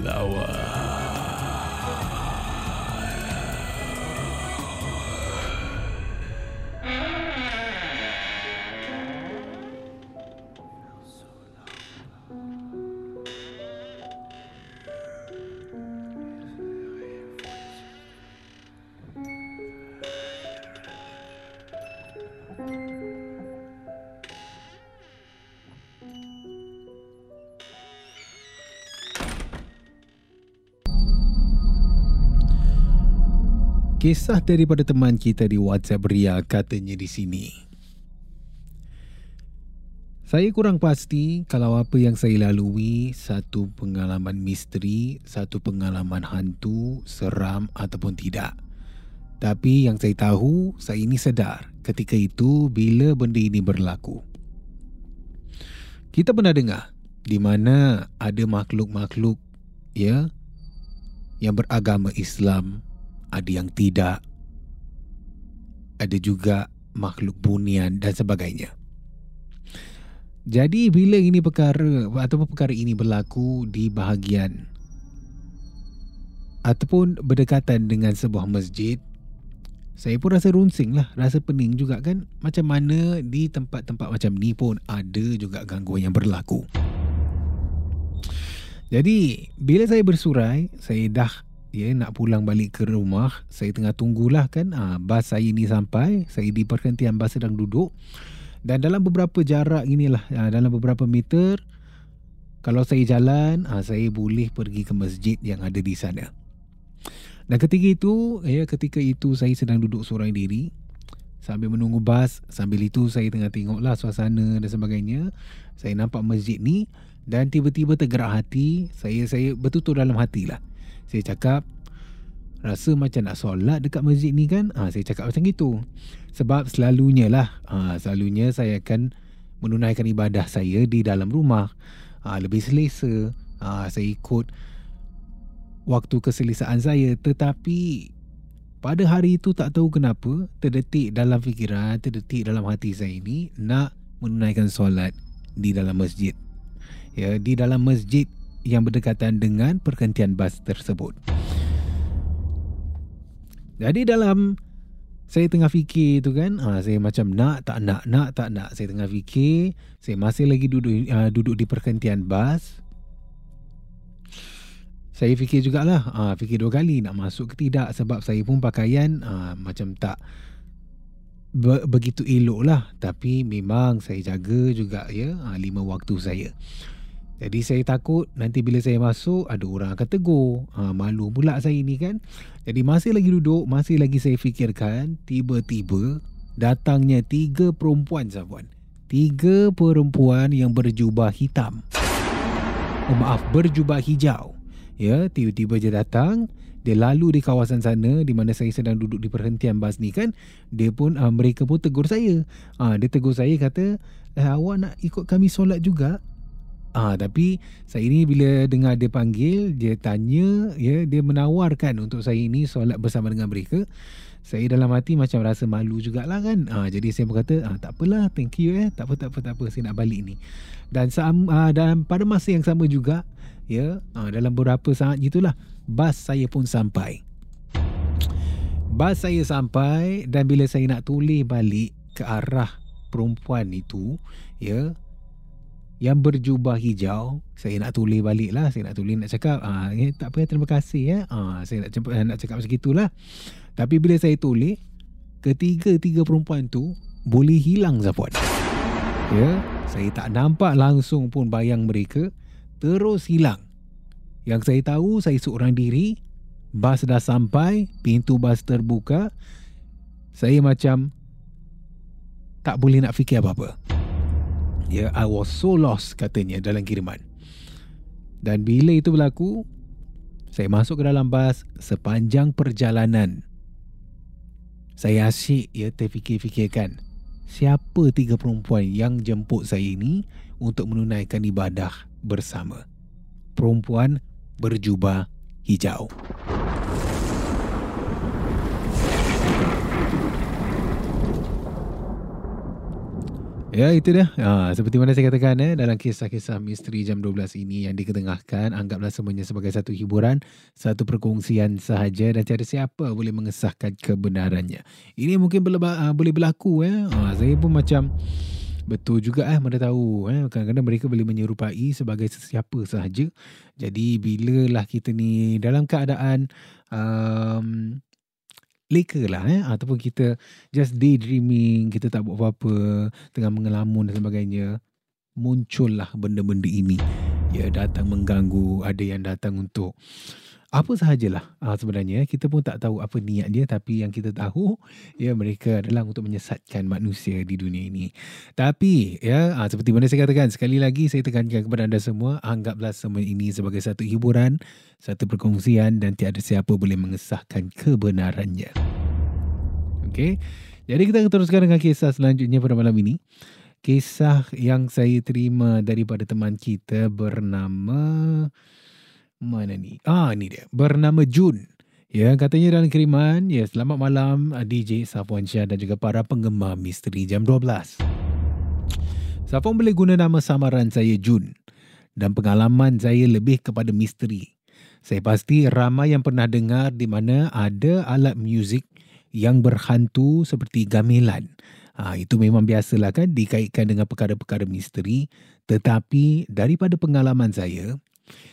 flower. Kisah daripada teman kita di WhatsApp Ria katanya di sini. Saya kurang pasti kalau apa yang saya lalui satu pengalaman misteri, satu pengalaman hantu, seram ataupun tidak. Tapi yang saya tahu, saya ini sedar ketika itu bila benda ini berlaku. Kita pernah dengar di mana ada makhluk-makhluk ya yang beragama Islam ada yang tidak. Ada juga makhluk bunian dan sebagainya. Jadi bila ini perkara ataupun perkara ini berlaku di bahagian ataupun berdekatan dengan sebuah masjid, saya pun rasa runsing lah, rasa pening juga kan. Macam mana di tempat-tempat macam ni pun ada juga gangguan yang berlaku. Jadi bila saya bersurai, saya dah ya nak pulang balik ke rumah saya tengah tunggulah kan. Ha, bas saya ni sampai saya di perhentian bas sedang duduk. Dan dalam beberapa jarak inilah ha, dalam beberapa meter kalau saya jalan ha, saya boleh pergi ke masjid yang ada di sana. Dan ketika itu ya ketika itu saya sedang duduk seorang diri sambil menunggu bas sambil itu saya tengah tengoklah suasana dan sebagainya saya nampak masjid ni dan tiba-tiba tergerak hati saya saya bertutur dalam hati lah saya cakap Rasa macam nak solat dekat masjid ni kan? Ha, Saya cakap macam itu Sebab selalunya lah ha, Selalunya saya akan Menunaikan ibadah saya di dalam rumah. Ha, Lebih selesa. Ha, Saya ikut Waktu keselesaan saya. Tetapi Pada hari itu tak tahu kenapa Terdetik dalam fikiran Terdetik dalam hati saya ini Nak menunaikan solat Di dalam masjid. Ya, di dalam masjid yang berdekatan dengan pergantian bas tersebut. Jadi dalam saya tengah fikir tu kan, ha, saya macam nak tak nak nak tak nak. Saya tengah fikir, saya masih lagi duduk uh, duduk di pergantian bas. Saya fikir jugalah, ha, fikir dua kali nak masuk ke tidak sebab saya pun pakaian ha, macam tak be- begitu elok lah. Tapi memang saya jaga juga ya ha, lima waktu saya. Jadi saya takut nanti bila saya masuk ada orang akan tegur. Ha, malu pula saya ni kan. Jadi masih lagi duduk, masih lagi saya fikirkan. Tiba-tiba datangnya tiga perempuan Zafuan. Tiga perempuan yang berjubah hitam. Oh maaf, berjubah hijau. Ya, tiba-tiba je datang. dia lalu di kawasan sana di mana saya sedang duduk di perhentian bas ni kan dia pun uh, mereka pun tegur saya uh, dia tegur saya kata eh, awak nak ikut kami solat juga Ah, tapi saya ini bila dengar dia panggil, dia tanya, ya, dia menawarkan untuk saya ini solat bersama dengan mereka. Saya dalam hati macam rasa malu jugalah kan. Ah, jadi saya berkata, ah, tak apalah, thank you eh. Tak apa, tak apa, tak apa, saya nak balik ni. Dan, ah, dan pada masa yang sama juga, ya, ah, dalam beberapa saat gitulah, bas saya pun sampai. Bas saya sampai dan bila saya nak tulis balik ke arah perempuan itu, ya, yang berjubah hijau saya nak tulis balik lah saya nak tulis nak cakap ah eh, tak apa terima kasih ya. Ah saya nak cakap nak cakap macam gitulah. Tapi bila saya tulis ketiga-tiga perempuan tu boleh hilang Zafuan ya saya tak nampak langsung pun bayang mereka terus hilang. Yang saya tahu saya seorang diri bas dah sampai pintu bas terbuka saya macam tak boleh nak fikir apa-apa Ya, I was so lost katanya dalam kiriman. Dan bila itu berlaku, saya masuk ke dalam bas sepanjang perjalanan. Saya asyik ya terfikir-fikirkan siapa tiga perempuan yang jemput saya ini untuk menunaikan ibadah bersama. Perempuan berjubah hijau. Ya itu dia ha, Seperti mana saya katakan eh, Dalam kisah-kisah misteri jam 12 ini Yang diketengahkan Anggaplah semuanya sebagai satu hiburan Satu perkongsian sahaja Dan tiada siapa boleh mengesahkan kebenarannya Ini mungkin berleba, uh, boleh berlaku eh. Ha, saya pun macam Betul juga eh Mana tahu eh. Kadang-kadang mereka boleh menyerupai Sebagai sesiapa sahaja Jadi bila lah kita ni Dalam keadaan um, leka lah eh. Ataupun kita just daydreaming kita tak buat apa-apa tengah mengelamun dan sebagainya muncullah benda-benda ini. Ya datang mengganggu ada yang datang untuk apa sahajalah uh, sebenarnya kita pun tak tahu apa niat dia tapi yang kita tahu ya mereka adalah untuk menyesatkan manusia di dunia ini. Tapi ya uh, seperti mana saya katakan sekali lagi saya tekankan kepada anda semua anggaplah semua ini sebagai satu hiburan satu perkongsian dan tiada siapa boleh mengesahkan kebenarannya. Okey jadi kita akan teruskan dengan kisah selanjutnya pada malam ini. Kisah yang saya terima daripada teman kita bernama mana ni? Ah, ni dia. Bernama Jun. Ya, katanya dalam kiriman, ya, selamat malam ah, DJ Safwan Syah dan juga para penggemar Misteri Jam 12. Safwan boleh guna nama samaran saya Jun dan pengalaman saya lebih kepada misteri. Saya pasti ramai yang pernah dengar di mana ada alat muzik yang berhantu seperti gamelan. Ha, itu memang biasalah kan dikaitkan dengan perkara-perkara misteri. Tetapi daripada pengalaman saya,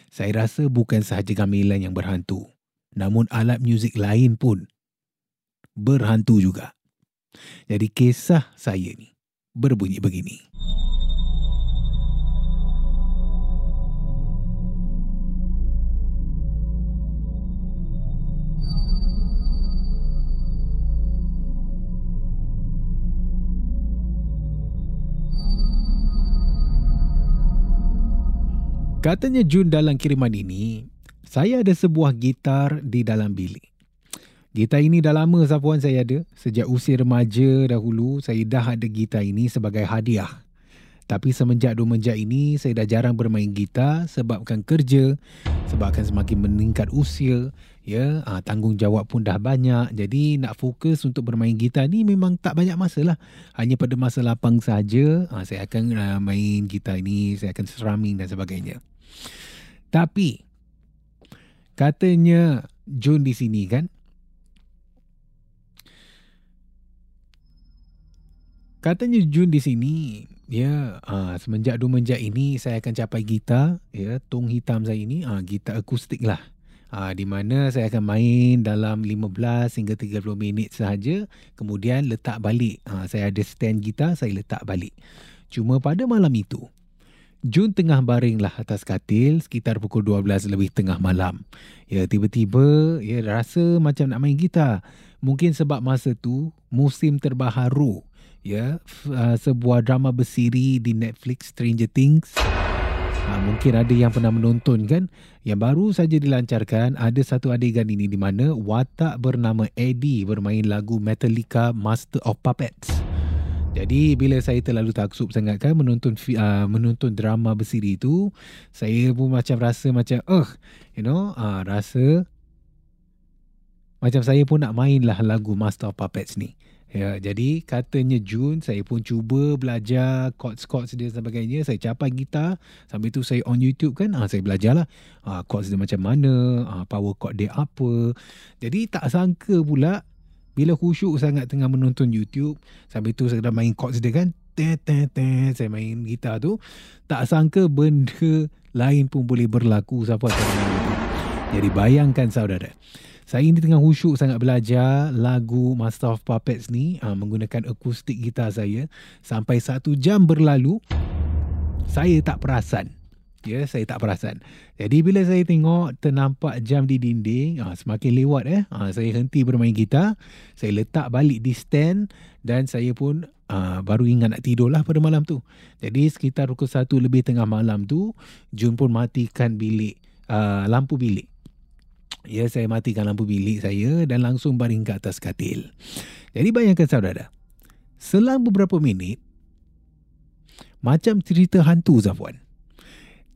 saya rasa bukan sahaja gamelan yang berhantu, namun alat muzik lain pun berhantu juga. Jadi kisah saya ni berbunyi begini. Katanya Jun dalam kiriman ini, saya ada sebuah gitar di dalam bilik. Gitar ini dah lama Sapuan saya ada. Sejak usia remaja dahulu, saya dah ada gitar ini sebagai hadiah. Tapi semenjak dua menjak ini, saya dah jarang bermain gitar sebabkan kerja, sebabkan semakin meningkat usia, ya, ha, tanggungjawab pun dah banyak. Jadi nak fokus untuk bermain gitar ni memang tak banyak masa lah. Hanya pada masa lapang saja, ha, saya akan uh, main gitar ini, saya akan strumming dan sebagainya. Tapi katanya Jun di sini kan Katanya Jun di sini ya uh, semenjak dua menjak ini saya akan capai gitar ya tong hitam saya ini uh, gitar akustik lah. Uh, di mana saya akan main dalam 15 hingga 30 minit sahaja kemudian letak balik. Uh, saya ada stand gitar saya letak balik. Cuma pada malam itu Jun tengah baringlah atas katil sekitar pukul 12 lebih tengah malam. Ya tiba-tiba ya rasa macam nak main gitar. Mungkin sebab masa tu musim terbaharu ya uh, sebuah drama bersiri di Netflix Stranger Things Ha, mungkin ada yang pernah menonton kan Yang baru saja dilancarkan Ada satu adegan ini di mana Watak bernama Eddie bermain lagu Metallica Master of Puppets jadi bila saya terlalu taksub sangat kan menonton uh, menonton drama bersiri itu, saya pun macam rasa macam uh, you know, uh, rasa macam saya pun nak main lah lagu Master of Puppets ni. Ya, jadi katanya Jun, saya pun cuba belajar chords-chords dia sebagainya. Saya capai gitar. Sambil tu saya on YouTube kan, ha, saya belajar lah ha, chords dia macam mana, ha, power chord dia apa. Jadi tak sangka pula bila khusyuk sangat tengah menonton YouTube, sambil tu saya dah main chords dia kan, saya main gitar tu, tak sangka benda lain pun boleh berlaku siapa. Jadi bayangkan saudara, saya ini tengah khusyuk sangat belajar lagu Master of Puppets ni uh, menggunakan akustik gitar saya. Sampai satu jam berlalu, saya tak perasan. Ya, saya tak perasan. Jadi bila saya tengok ternampak jam di dinding, uh, semakin lewat eh, uh, saya henti bermain gitar. Saya letak balik di stand dan saya pun uh, baru ingat nak tidur lah pada malam tu. Jadi sekitar pukul satu lebih tengah malam tu, Jun pun matikan bilik, uh, lampu bilik. Ya, saya matikan lampu bilik saya dan langsung baring ke atas katil. Jadi bayangkan saudara, selang beberapa minit, macam cerita hantu Zafwan.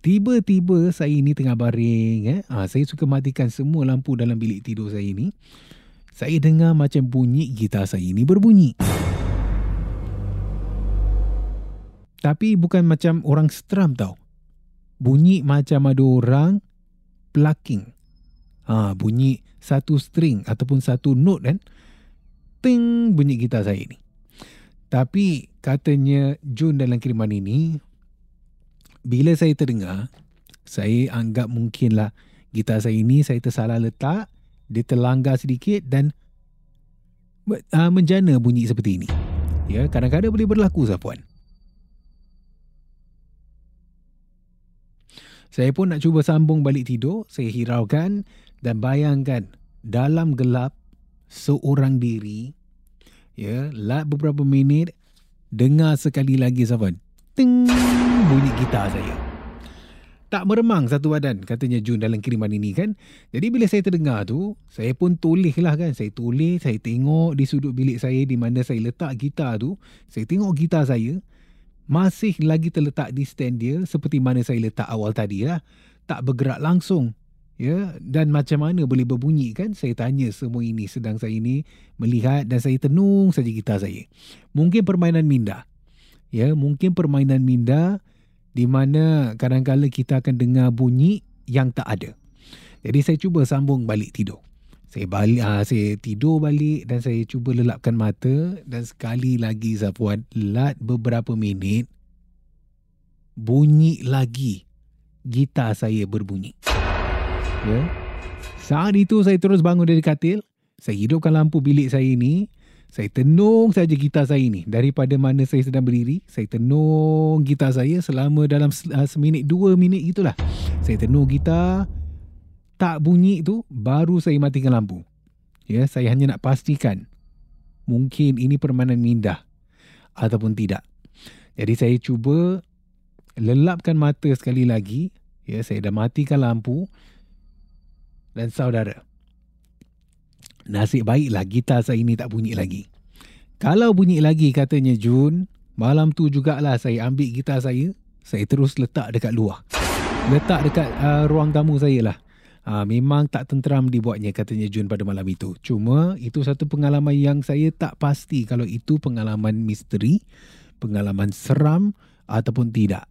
Tiba-tiba saya ini tengah baring, eh? ha, saya suka matikan semua lampu dalam bilik tidur saya ini. Saya dengar macam bunyi gitar saya ini berbunyi. Tapi bukan macam orang strum tau. Bunyi macam ada orang plucking ha, bunyi satu string ataupun satu note kan ting bunyi gitar saya ni tapi katanya Jun dalam kiriman ini bila saya terdengar saya anggap mungkinlah gitar saya ini saya tersalah letak dia terlanggar sedikit dan uh, menjana bunyi seperti ini ya kadang-kadang boleh berlaku Zafuan Saya pun nak cuba sambung balik tidur. Saya hiraukan dan bayangkan dalam gelap seorang diri ya lat beberapa minit dengar sekali lagi Safan ting bunyi gitar saya. Tak meremang satu badan katanya Jun dalam kiriman ini kan? Jadi bila saya terdengar tu saya pun tulis lah kan? Saya tulis saya tengok di sudut bilik saya di mana saya letak gitar tu saya tengok gitar saya masih lagi terletak di stand dia seperti mana saya letak awal tadi lah. Tak bergerak langsung ya? Dan macam mana boleh berbunyi kan? Saya tanya semua ini sedang saya ini melihat dan saya tenung saja gitar saya. Mungkin permainan minda ya mungkin permainan minda di mana kadang-kala kita akan dengar bunyi yang tak ada jadi saya cuba sambung balik tidur saya balik ha, saya tidur balik dan saya cuba lelapkan mata dan sekali lagi Zafuan lat beberapa minit bunyi lagi gitar saya berbunyi Ya. Saat itu saya terus bangun dari katil. Saya hidupkan lampu bilik saya ini. Saya tenung saja gitar saya ini. Daripada mana saya sedang berdiri, saya tenung gitar saya selama dalam uh, seminit, dua minit itulah. Saya tenung gitar, tak bunyi itu, baru saya matikan lampu. Ya, saya hanya nak pastikan mungkin ini permainan minda ataupun tidak. Jadi saya cuba lelapkan mata sekali lagi. Ya, saya dah matikan lampu dan saudara. Nasib baiklah gitar saya ini tak bunyi lagi. Kalau bunyi lagi katanya Jun, malam tu jugalah saya ambil gitar saya, saya terus letak dekat luar. Letak dekat uh, ruang tamu saya lah. Uh, memang tak tenteram dibuatnya katanya Jun pada malam itu. Cuma itu satu pengalaman yang saya tak pasti kalau itu pengalaman misteri, pengalaman seram ataupun tidak.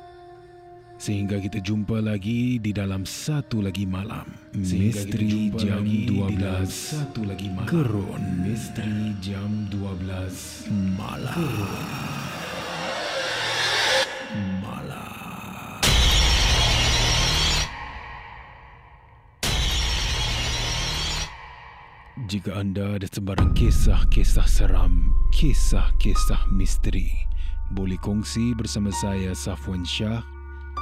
sehingga kita jumpa lagi di dalam satu lagi malam. Sehingga misteri jam 12 satu lagi malam. Kerun misteri jam 12 malam. Kerun. Jika anda ada sebarang kisah-kisah seram, kisah-kisah misteri, boleh kongsi bersama saya Safwan Shah